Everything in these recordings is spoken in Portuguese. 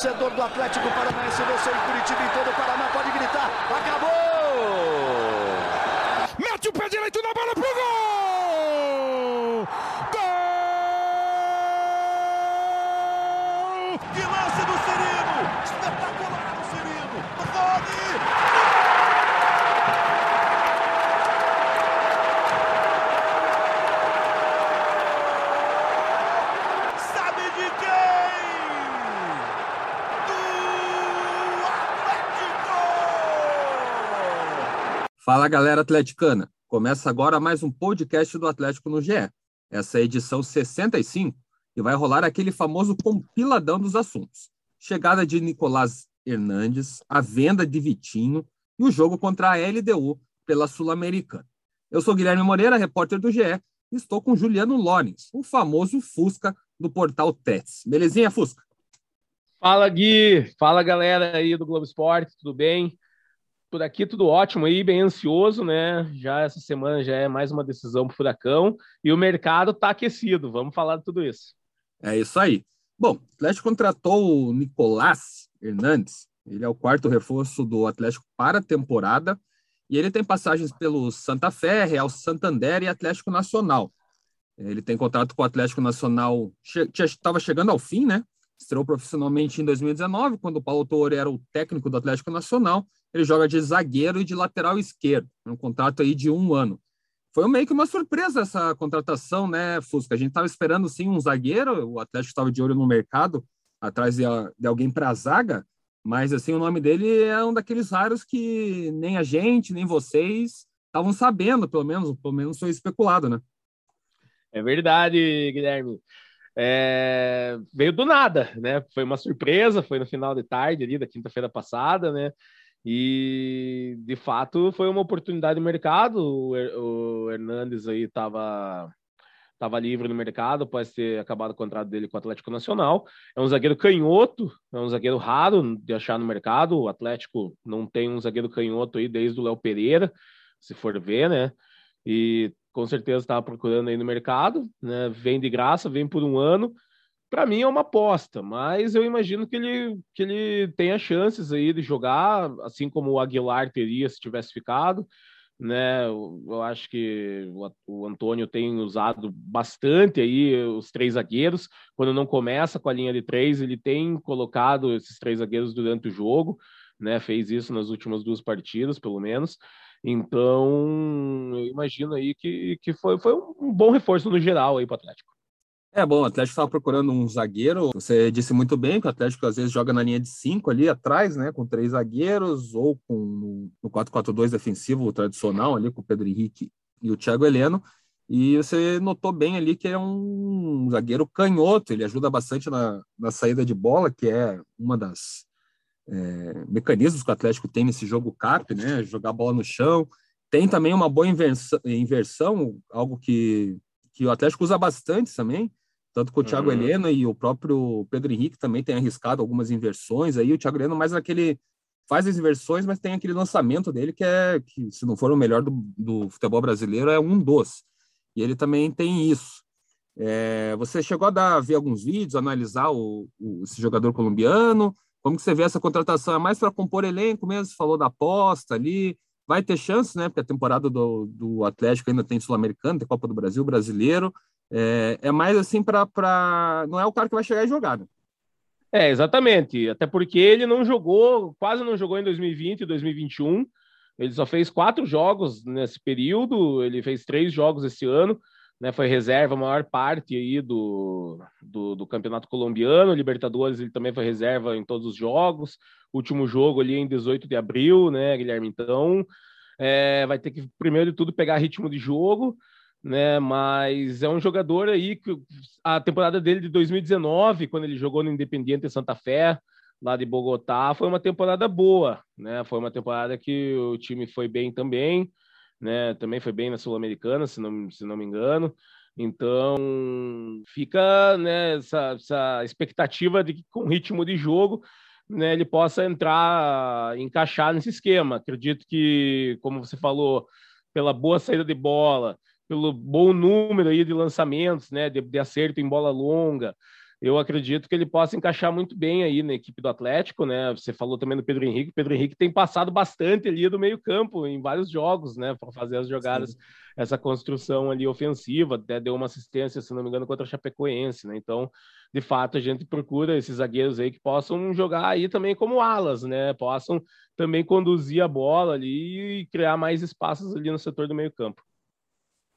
torcedor do Atlético Paranaense, você em Curitiba e todo o Paraná pode gritar: acabou! Mete o pé direito na bola pro gol! Gol! Que lance do Cirino! Espetacular o Cirino! Rony! Sabe de quem? Do Atlético! Fala galera atleticana, começa agora mais um podcast do Atlético no GE. Essa é a edição 65 e vai rolar aquele famoso compiladão dos assuntos. Chegada de Nicolás Hernandes, a venda de Vitinho e o jogo contra a LDU pela Sul-Americana. Eu sou Guilherme Moreira, repórter do GE, e estou com Juliano Lorenz, o famoso Fusca do portal Tets. Belezinha, Fusca? Fala, Gui. Fala, galera aí do Globo Esporte, tudo bem? Por aqui tudo ótimo aí, bem ansioso, né? Já essa semana já é mais uma decisão pro Furacão e o mercado tá aquecido. Vamos falar de tudo isso. É isso aí. Bom, o Atlético contratou o Nicolás Hernandes. Ele é o quarto reforço do Atlético para a temporada. E ele tem passagens pelo Santa Fé, Real Santander e Atlético Nacional. Ele tem contrato com o Atlético Nacional, estava chegando ao fim, né? Estreou profissionalmente em 2019, quando o Paulo Torre era o técnico do Atlético Nacional. Ele joga de zagueiro e de lateral esquerdo, um contrato aí de um ano. Foi meio que uma surpresa essa contratação, né, Fusca? A gente estava esperando sim um zagueiro, o Atlético estava de olho no mercado, atrás de, de alguém para a zaga, mas assim o nome dele é um daqueles raros que nem a gente, nem vocês estavam sabendo, pelo menos, pelo menos foi especulado, né? É verdade, Guilherme. É... Veio do nada, né? Foi uma surpresa, foi no final de tarde ali da quinta-feira passada, né? E de fato foi uma oportunidade de mercado. O, Her o Hernandes aí estava tava livre no mercado após ter acabado o contrato dele com o Atlético Nacional. É um zagueiro canhoto, é um zagueiro raro de achar no mercado. O Atlético não tem um zagueiro canhoto aí desde o Léo Pereira, se for ver, né? E com certeza estava procurando aí no mercado, né? Vem de graça, vem por um ano. Para mim é uma aposta, mas eu imagino que ele, que ele tenha chances aí de jogar, assim como o Aguilar teria se tivesse ficado né? Eu acho que o Antônio tem usado bastante aí os três zagueiros. Quando não começa com a linha de três, ele tem colocado esses três zagueiros durante o jogo, né? Fez isso nas últimas duas partidas, pelo menos. Então, eu imagino aí que, que foi, foi um bom reforço no geral aí para o Atlético. É bom, o Atlético estava procurando um zagueiro. Você disse muito bem que o Atlético às vezes joga na linha de cinco ali atrás, né? Com três zagueiros, ou com no 4-4-2 defensivo tradicional ali, com o Pedro Henrique e o Thiago Heleno. E você notou bem ali que é um zagueiro canhoto, ele ajuda bastante na, na saída de bola, que é uma das é, mecanismos que o Atlético tem nesse jogo CAP, né? Jogar bola no chão. Tem também uma boa inversão, inversão algo que, que o Atlético usa bastante também, tanto com o Thiago uhum. Heleno e o próprio Pedro Henrique também tem arriscado algumas inversões. Aí o Thiago Heleno mais aquele faz as inversões, mas tem aquele lançamento dele que é que se não for o melhor do, do futebol brasileiro é um dos. E ele também tem isso. É, você chegou a dar, ver alguns vídeos, analisar o, o, esse jogador colombiano? Como que você vê essa contratação? É mais para compor elenco mesmo? Você falou da aposta ali. Vai ter chance, né? Porque a temporada do, do Atlético ainda tem Sul-Americano, tem Copa do Brasil, brasileiro. É, é mais assim para. Pra... Não é o cara que vai chegar e jogar. Né? É, exatamente. Até porque ele não jogou, quase não jogou em 2020 e 2021. Ele só fez quatro jogos nesse período. Ele fez três jogos esse ano. Né, foi reserva a maior parte aí do, do, do, campeonato colombiano, Libertadores ele também foi reserva em todos os jogos, último jogo ali em 18 de abril, né, Guilherme? Então, é, vai ter que, primeiro de tudo, pegar ritmo de jogo, né? Mas é um jogador aí que a temporada dele de 2019, quando ele jogou no Independiente Santa Fé, lá de Bogotá, foi uma temporada boa, né? Foi uma temporada que o time foi bem também, né? Também foi bem na Sul-Americana, se não, se não me engano. Então, fica né, essa, essa expectativa de que com ritmo de jogo né, ele possa entrar, encaixar nesse esquema. Acredito que, como você falou, pela boa saída de bola, pelo bom número aí de lançamentos, né, de, de acerto em bola longa, eu acredito que ele possa encaixar muito bem aí na equipe do Atlético, né? Você falou também do Pedro Henrique. O Pedro Henrique tem passado bastante ali do meio-campo em vários jogos, né? Para fazer as jogadas, Sim. essa construção ali ofensiva. Até deu uma assistência, se não me engano, contra a Chapecoense, né? Então, de fato, a gente procura esses zagueiros aí que possam jogar aí também como alas, né? Possam também conduzir a bola ali e criar mais espaços ali no setor do meio-campo.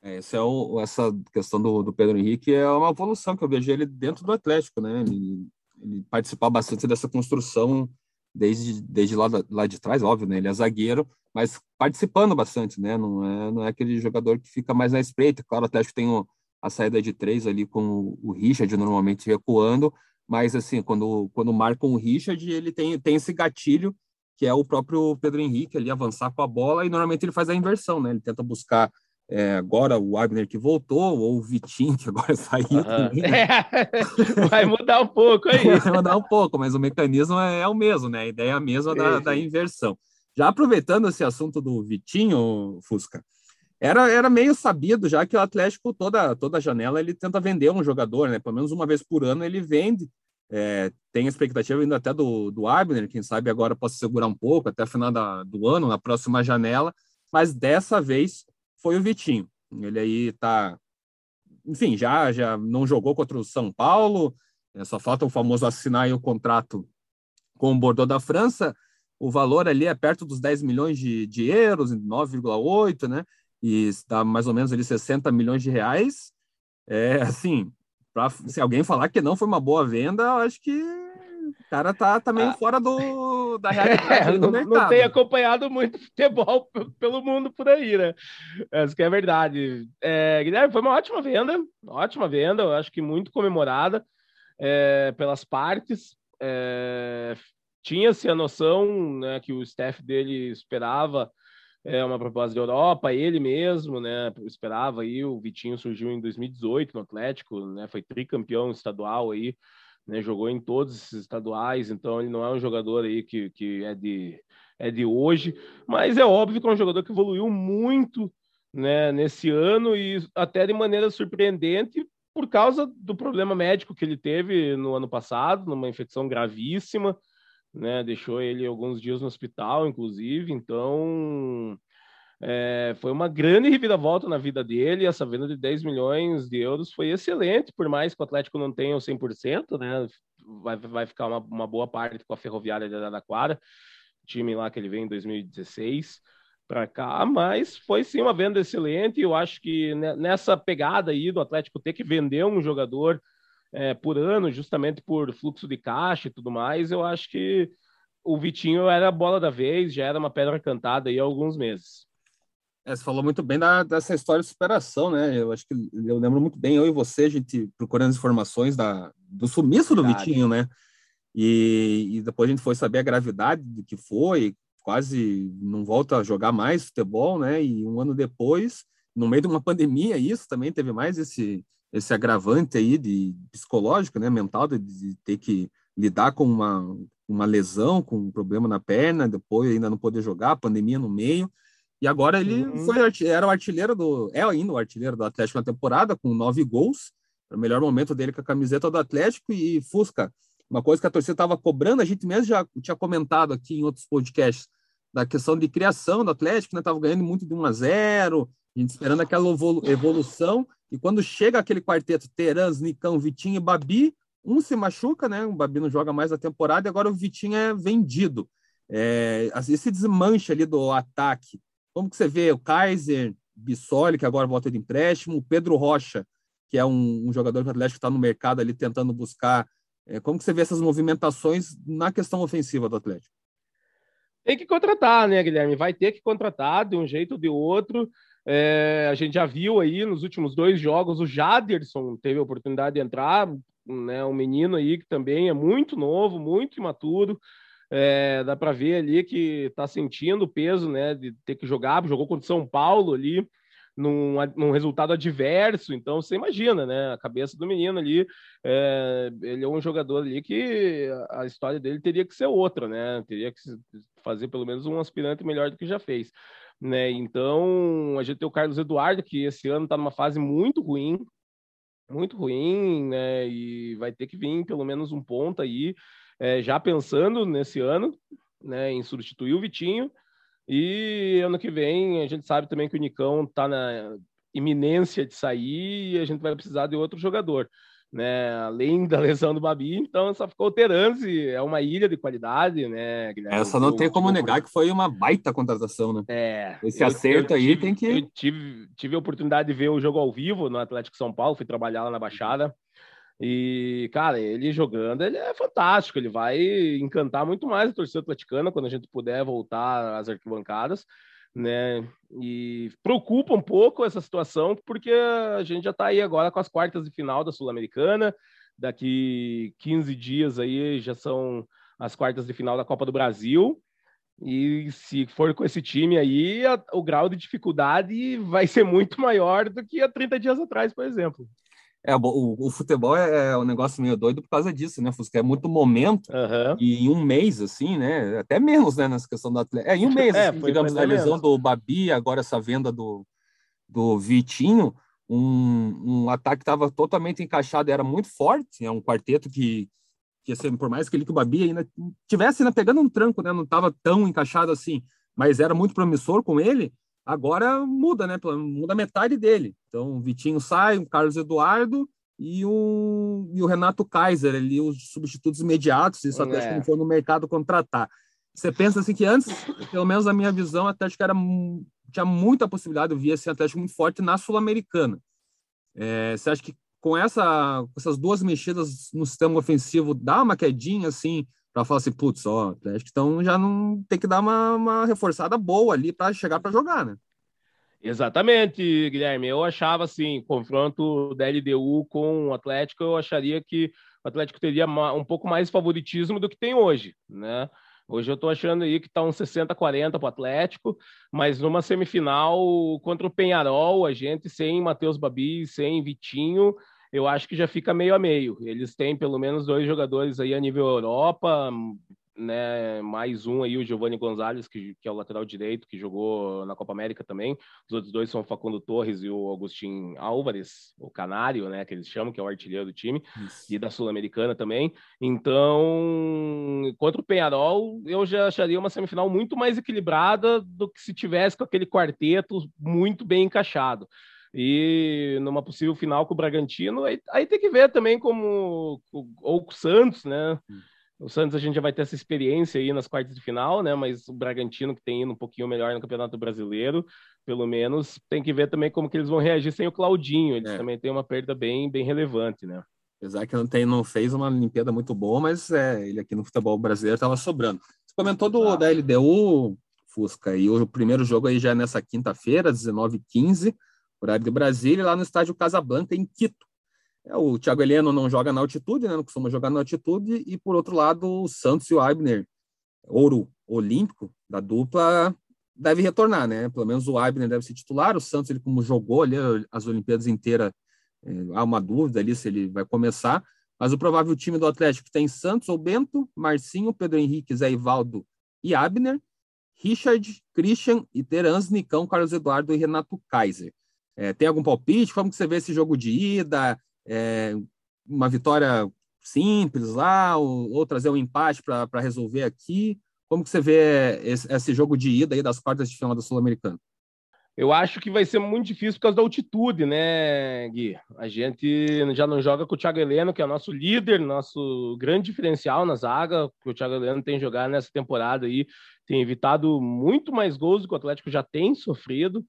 É, esse é o, essa questão do, do, Pedro Henrique é uma evolução que eu vejo ele dentro do Atlético, né? Ele, ele participar bastante dessa construção desde, desde lá, lá de trás, óbvio, né? Ele é zagueiro, mas participando bastante, né? Não é, não é aquele jogador que fica mais na espreita. Claro, o Atlético tem o, a saída de três ali com o, o Richard normalmente recuando, mas assim, quando, quando marcam o Richard, ele tem, tem esse gatilho que é o próprio Pedro Henrique ali avançar com a bola e normalmente ele faz a inversão, né? Ele tenta buscar é, agora o Wagner que voltou, ou o Vitinho que agora saiu. Uhum. É, vai mudar um pouco aí. vai mudar um pouco, mas o mecanismo é, é o mesmo, né? A ideia é a mesma da, da, inversão. Já aproveitando esse assunto do Vitinho, Fusca, era, era meio sabido já que o Atlético, toda, toda janela, ele tenta vender um jogador, né? Pelo menos uma vez por ano ele vende. É, tem a expectativa ainda até do, do Abner, quem sabe agora possa segurar um pouco até o final da, do ano, na próxima janela, mas dessa vez foi o Vitinho. Ele aí tá, enfim, já já não jogou contra o São Paulo, é, só falta o famoso assinar o contrato com o Bordeaux da França. O valor ali é perto dos 10 milhões de, de euros, 9,8, né? E está mais ou menos ali 60 milhões de reais. É assim, pra, se alguém falar que não foi uma boa venda, eu acho que o cara tá, tá meio ah. fora do, da realidade é, não, não tem acompanhado muito futebol pelo mundo por aí, né? Essa que é a verdade. É, Guilherme, foi uma ótima venda, ótima venda, eu acho que muito comemorada é, pelas partes. É, Tinha-se a noção né, que o staff dele esperava é, uma proposta da Europa, ele mesmo, né, esperava aí, o Vitinho surgiu em 2018 no Atlético, né, foi tricampeão estadual aí, né, jogou em todos esses estaduais, então ele não é um jogador aí que, que é, de, é de hoje, mas é óbvio que é um jogador que evoluiu muito né, nesse ano e até de maneira surpreendente por causa do problema médico que ele teve no ano passado, numa infecção gravíssima, né, deixou ele alguns dias no hospital, inclusive, então é, foi uma grande reviravolta na vida dele. Essa venda de 10 milhões de euros foi excelente, por mais que o Atlético não tenha o 100%, né? Vai, vai ficar uma, uma boa parte com a Ferroviária de Araraquara, time lá que ele veio em 2016 para cá, mas foi sim uma venda excelente. Eu acho que nessa pegada aí do Atlético ter que vender um jogador é, por ano, justamente por fluxo de caixa e tudo mais, eu acho que o Vitinho era a bola da vez, já era uma pedra cantada aí há alguns meses. É, você falou muito bem da, dessa história de superação, né? Eu acho que eu lembro muito bem, eu e você, a gente procurando as informações da, do sumiço do. Vitinho, né? E, e, depois a gente foi saber a gravidade do que foi, quase não volta a jogar mais futebol, né? E um ano depois, no meio de uma pandemia, isso também teve mais esse, esse agravante aí de psicológico, né? Mental, de, de ter que lidar com uma, uma lesão, com um problema na perna, depois ainda não poder jogar, pandemia no meio. E agora ele uhum. foi, era o artilheiro do. É ainda o artilheiro do Atlético na temporada, com nove gols. o melhor momento dele com a camiseta do Atlético. E Fusca, uma coisa que a torcida estava cobrando, a gente mesmo já tinha comentado aqui em outros podcasts, da questão de criação do Atlético, né? Tava ganhando muito de 1 a 0 a gente esperando aquela evolução. E quando chega aquele quarteto, Terans, Nicão, Vitinho e Babi, um se machuca, né? O Babi não joga mais a temporada e agora o Vitinho é vendido. É, esse desmanche ali do ataque como que você vê o Kaiser, Bissoli, que agora volta de empréstimo, o Pedro Rocha, que é um, um jogador do Atlético que está no mercado ali tentando buscar. É, como que você vê essas movimentações na questão ofensiva do Atlético? Tem que contratar, né, Guilherme? Vai ter que contratar de um jeito ou de outro. É, a gente já viu aí nos últimos dois jogos o Jaderson teve a oportunidade de entrar, né? Um menino aí que também é muito novo, muito imaturo. É, dá para ver ali que está sentindo o peso né, de ter que jogar, jogou contra o São Paulo ali, num, num, resultado adverso, então você imagina, né? A cabeça do menino ali, é, ele é um jogador ali que a história dele teria que ser outra, né? Teria que fazer pelo menos um aspirante melhor do que já fez. Né? Então, a gente tem o Carlos Eduardo, que esse ano está numa fase muito ruim, muito ruim, né? E vai ter que vir pelo menos um ponto aí, é, já pensando nesse ano, né? Em substituir o Vitinho. E ano que vem a gente sabe também que o Nicão está na iminência de sair e a gente vai precisar de outro jogador né? Além da lesão do Babi, então só ficou o Terence, é uma ilha de qualidade, né? Guilherme? Essa não tem como negar que foi uma baita contratação, né? É. Esse eu, acerto eu aí tive, tem que. Eu tive, tive a oportunidade de ver o jogo ao vivo no Atlético São Paulo, fui trabalhar lá na Baixada. E, cara, ele jogando, ele é fantástico, ele vai encantar muito mais a torcida atleticana quando a gente puder voltar às arquibancadas né? E preocupa um pouco essa situação, porque a gente já está aí agora com as quartas de final da Sul-Americana. Daqui 15 dias aí já são as quartas de final da Copa do Brasil. E se for com esse time aí, a, o grau de dificuldade vai ser muito maior do que há 30 dias atrás, por exemplo. É, o, o, futebol é, é um negócio meio doido por causa disso, né, Fusca? É muito momento uhum. e em um mês, assim, né? Até menos, né, nessa questão do atleta. É, em um mês, é, assim, foi, digamos, a lesão do Babi, agora essa venda do, do Vitinho, um, um ataque estava totalmente encaixado, era muito forte, é um quarteto que, que assim, por mais que ele que o Babi ainda tivesse ainda pegando um tranco, né? Não estava tão encaixado assim, mas era muito promissor com ele Agora muda, né? Muda metade dele. Então, o Vitinho sai, o Carlos Eduardo e o, e o Renato Kaiser ali, os substitutos imediatos. Isso até é. que não foi no mercado contratar. Você pensa assim que antes, pelo menos na minha visão, até acho que era, tinha muita possibilidade, eu via esse Atlético muito forte na Sul-Americana. É, você acha que com essa, essas duas mexidas no sistema ofensivo dá uma quedinha assim para falar assim, putz, ó, Atlético então já não tem que dar uma, uma reforçada boa ali para chegar para jogar, né? Exatamente, Guilherme. Eu achava assim, confronto da LDU com o Atlético, eu acharia que o Atlético teria um pouco mais favoritismo do que tem hoje, né? Hoje eu estou achando aí que está uns 60-40 para Atlético, mas numa semifinal contra o Penharol, a gente sem Matheus Babi, sem Vitinho, eu acho que já fica meio a meio. Eles têm pelo menos dois jogadores aí a nível Europa, né? Mais um aí, o Giovanni Gonzalez, que, que é o lateral direito, que jogou na Copa América também. Os outros dois são o Facundo Torres e o Agustin Álvares, o Canário, né? Que eles chamam, que é o artilheiro do time, Isso. e da Sul-Americana também. Então, contra o Penharol, eu já acharia uma semifinal muito mais equilibrada do que se tivesse com aquele quarteto muito bem encaixado e numa possível final com o Bragantino, aí, aí tem que ver também como ou com o Santos, né? O Santos a gente já vai ter essa experiência aí nas quartas de final, né? Mas o Bragantino que tem ido um pouquinho melhor no Campeonato Brasileiro, pelo menos, tem que ver também como que eles vão reagir sem o Claudinho. Eles é. também têm uma perda bem, bem relevante, né? Apesar que não, tem, não fez uma Olimpíada muito boa, mas é, ele aqui no futebol brasileiro estava sobrando. Você comentou do, ah. da LDU, Fusca, e o primeiro jogo aí já é nessa quinta-feira, 19h15 horário de Brasília, lá no estádio Casablanca, em Quito. É, o Thiago Heleno não joga na altitude, né, não costuma jogar na altitude, e por outro lado, o Santos e o Abner, ouro olímpico da dupla, deve retornar, né? Pelo menos o Abner deve ser titular, o Santos, ele como jogou ali as Olimpíadas inteiras, é, há uma dúvida ali se ele vai começar, mas o provável time do Atlético tem Santos ou Bento, Marcinho, Pedro Henrique, Zé Ivaldo e Abner, Richard, Christian e Terans, Nicão, Carlos Eduardo e Renato Kaiser. É, tem algum palpite? Como que você vê esse jogo de ida? É, uma vitória simples lá, ou, ou trazer um empate para resolver aqui? Como que você vê esse, esse, jogo de ida das quartas de final da Sul-Americana? Eu acho que vai ser muito difícil por causa da altitude, né, Gui? A gente já não joga com o Thiago Heleno, que é nosso líder, nosso grande diferencial na zaga, que o Thiago Heleno tem jogado nessa temporada aí, tem evitado muito mais gols do que o Atlético já tem sofrido.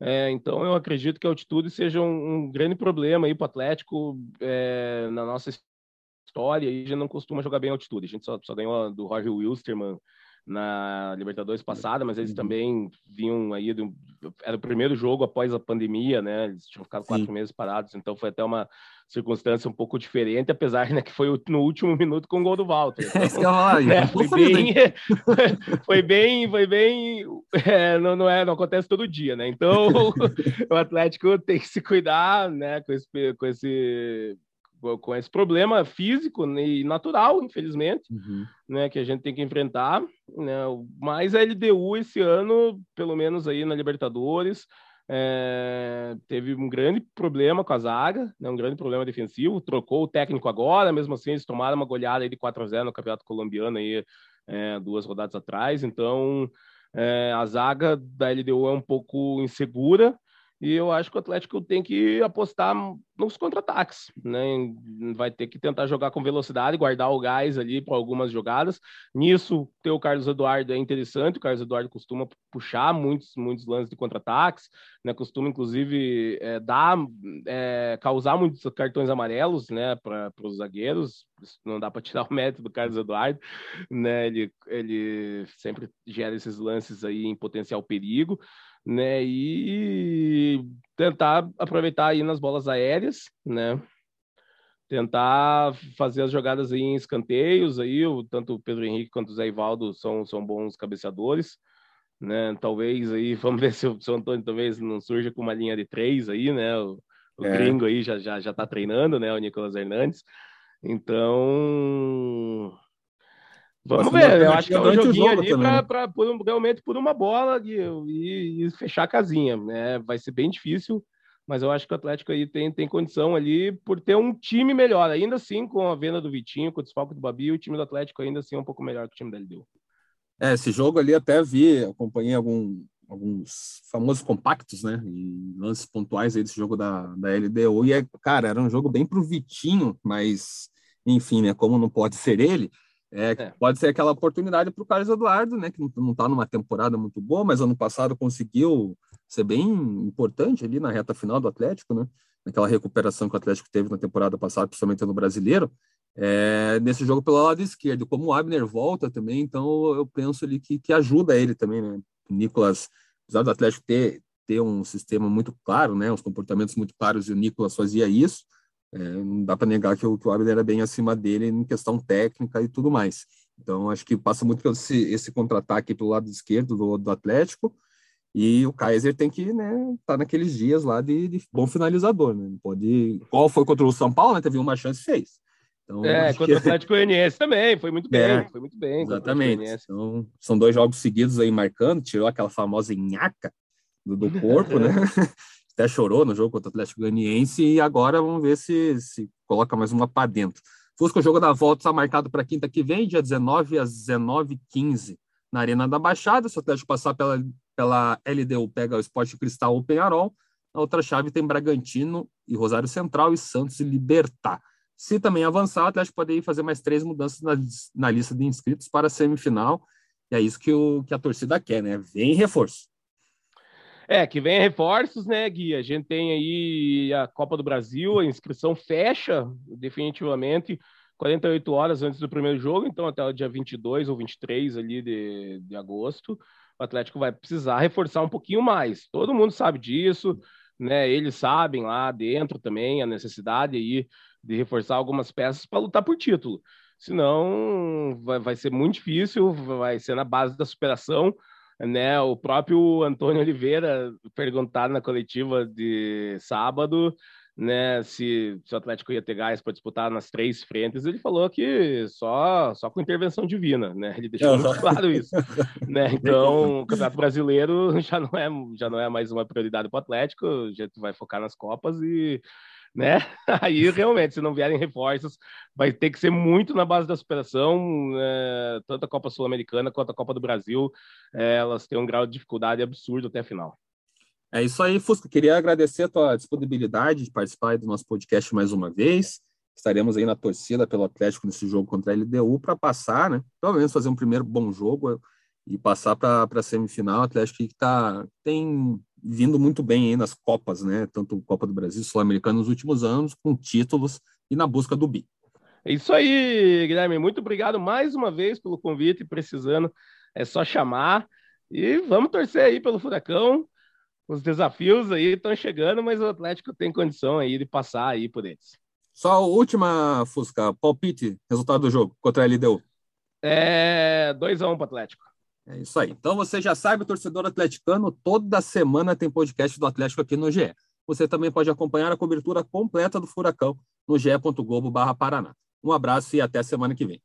É, então, eu acredito que a altitude seja um, um grande problema aí para o Atlético é, na nossa história. A gente não costuma jogar bem a altitude. A gente só, só ganhou do Jorge Wilstermann na Libertadores passada, mas eles uhum. também vinham aí, do, era o primeiro jogo após a pandemia, né? Eles tinham ficado quatro Sim. meses parados, então foi até uma circunstância um pouco diferente, apesar né, que foi no último minuto com o gol do Walter. Então, né, foi, bem, foi bem, foi bem, é, não, não, é, não acontece todo dia, né? Então o Atlético tem que se cuidar, né, com esse, com esse com esse problema físico e natural, infelizmente, uhum. né, que a gente tem que enfrentar, né, mas a LDU esse ano, pelo menos aí na Libertadores, é, teve um grande problema com a zaga, né, um grande problema defensivo, trocou o técnico agora, mesmo assim eles tomaram uma goleada aí de 4 a 0 no Campeonato Colombiano aí, é, duas rodadas atrás, então é, a zaga da LDU é um pouco insegura, e eu acho que o Atlético tem que apostar nos contra-ataques, né? Vai ter que tentar jogar com velocidade, guardar o gás ali para algumas jogadas. Nisso, ter o Carlos Eduardo é interessante. O Carlos Eduardo costuma puxar muitos, muitos lances de contra-ataques, né? Costuma, inclusive, é, dar, é, causar muitos cartões amarelos, né? Para os zagueiros. não dá para tirar o mérito do Carlos Eduardo, né? Ele, ele sempre gera esses lances aí em potencial perigo né? E tentar aproveitar aí nas bolas aéreas, né? Tentar fazer as jogadas aí em escanteios aí, o, tanto o Pedro Henrique quanto o Zé Ivaldo são, são bons cabeceadores, né? Talvez aí, vamos ver se o, se o Antônio talvez não surja com uma linha de três aí, né? O, o é. gringo aí já, já, já tá treinando, né? O Nicolas Hernandes. Então, Vamos ver, eu acho que é um joguinho ali para realmente por uma bola e, e, e, fechar a casinha. Né? Vai ser bem difícil, mas eu acho que o Atlético aí tem, tem condição ali por ter um time melhor. Ainda assim, com a venda do Vitinho, com o desfalque do Babi, o time do Atlético ainda assim é um pouco melhor que o time da LDU. É, esse jogo ali até vi, acompanhei algum, alguns famosos compactos, né? E lances pontuais aí desse jogo da, da LDU. E, é, cara, era um jogo bem pro Vitinho, mas, enfim, né? Como não pode ser ele, é, é. Pode ser aquela oportunidade para o Carlos Eduardo, né, que não está numa temporada muito boa, mas ano passado conseguiu ser bem importante ali na reta final do Atlético, né, naquela recuperação que o Atlético teve na temporada passada, principalmente no Brasileiro, é, nesse jogo pelo lado esquerdo. Como o Abner volta também, então eu penso ali que, que ajuda ele também, né. O Nicolas, apesar do Atlético ter, ter um sistema muito claro, né, uns comportamentos muito claros, e o Nicolas fazia isso, é, não dá para negar que o, que o Abner era bem acima dele em questão técnica e tudo mais. Então, acho que passa muito pelo esse, esse contra-ataque pelo lado esquerdo do, do Atlético. E o Kaiser tem que né, tá naqueles dias lá de, de bom finalizador. Né? Pode. Qual foi contra o São Paulo, né? Teve uma chance e fez. Então, é, contra que... o Atlético Goianiense também, foi muito bem, é, foi muito bem. Exatamente. Então, são dois jogos seguidos aí marcando, tirou aquela famosa nhaca do, do corpo, né? até chorou no jogo contra o Atlético Goianiense e agora vamos ver se, se coloca mais uma para dentro. Fusca, o jogo da volta está marcado para quinta que vem, dia 19 às 19h15, na Arena da Baixada. Se o Atlético passar pela, pela LDU, pega o Esporte Cristal ou Penharol. Na outra chave tem Bragantino e Rosário Central e Santos e Libertar. Se também avançar, o Atlético pode fazer mais três mudanças na, na lista de inscritos para a semifinal. E é isso que, o, que a torcida quer, né? Vem reforço. É, que vem reforços, né, Gui? A gente tem aí a Copa do Brasil, a inscrição fecha definitivamente 48 horas antes do primeiro jogo, então até o dia 22 ou 23 ali de, de agosto, o Atlético vai precisar reforçar um pouquinho mais. Todo mundo sabe disso, né? Eles sabem lá dentro também a necessidade aí de reforçar algumas peças para lutar por título. Senão vai, vai ser muito difícil, vai ser na base da superação né? O próprio Antônio Oliveira perguntado na coletiva de sábado, né, se, se o Atlético ia ter gás para disputar nas três frentes, ele falou que só só com intervenção divina, né? Ele deixou muito claro isso, né? Então, o Campeonato Brasileiro já não é já não é mais uma prioridade para o Atlético, a gente vai focar nas copas e né? Aí realmente, se não vierem reforços, vai ter que ser muito na base da superação. É, tanto a Copa Sul-Americana quanto a Copa do Brasil, é, elas têm um grau de dificuldade absurdo até a final. É isso aí, Fusco. Queria agradecer a tua disponibilidade de participar do nosso podcast mais uma vez. Estaremos aí na torcida pelo Atlético nesse jogo contra a LDU para passar, né? Pelo menos fazer um primeiro bom jogo e passar para a semifinal. O Atlético que tá, tem vindo muito bem aí nas Copas, né? Tanto Copa do Brasil, Sul-Americana nos últimos anos, com títulos e na busca do bi. É isso aí, Guilherme. Muito obrigado mais uma vez pelo convite. Precisando, é só chamar. E vamos torcer aí pelo Furacão. Os desafios aí estão chegando, mas o Atlético tem condição aí de passar aí por eles. Só a última, Fusca, palpite, resultado do jogo contra a LDU. É 2x1 um para o Atlético. É isso aí. Então você já sabe, torcedor atleticano, toda semana tem podcast do Atlético aqui no GE. Você também pode acompanhar a cobertura completa do Furacão no ge.globo/paraná. Um abraço e até semana que vem.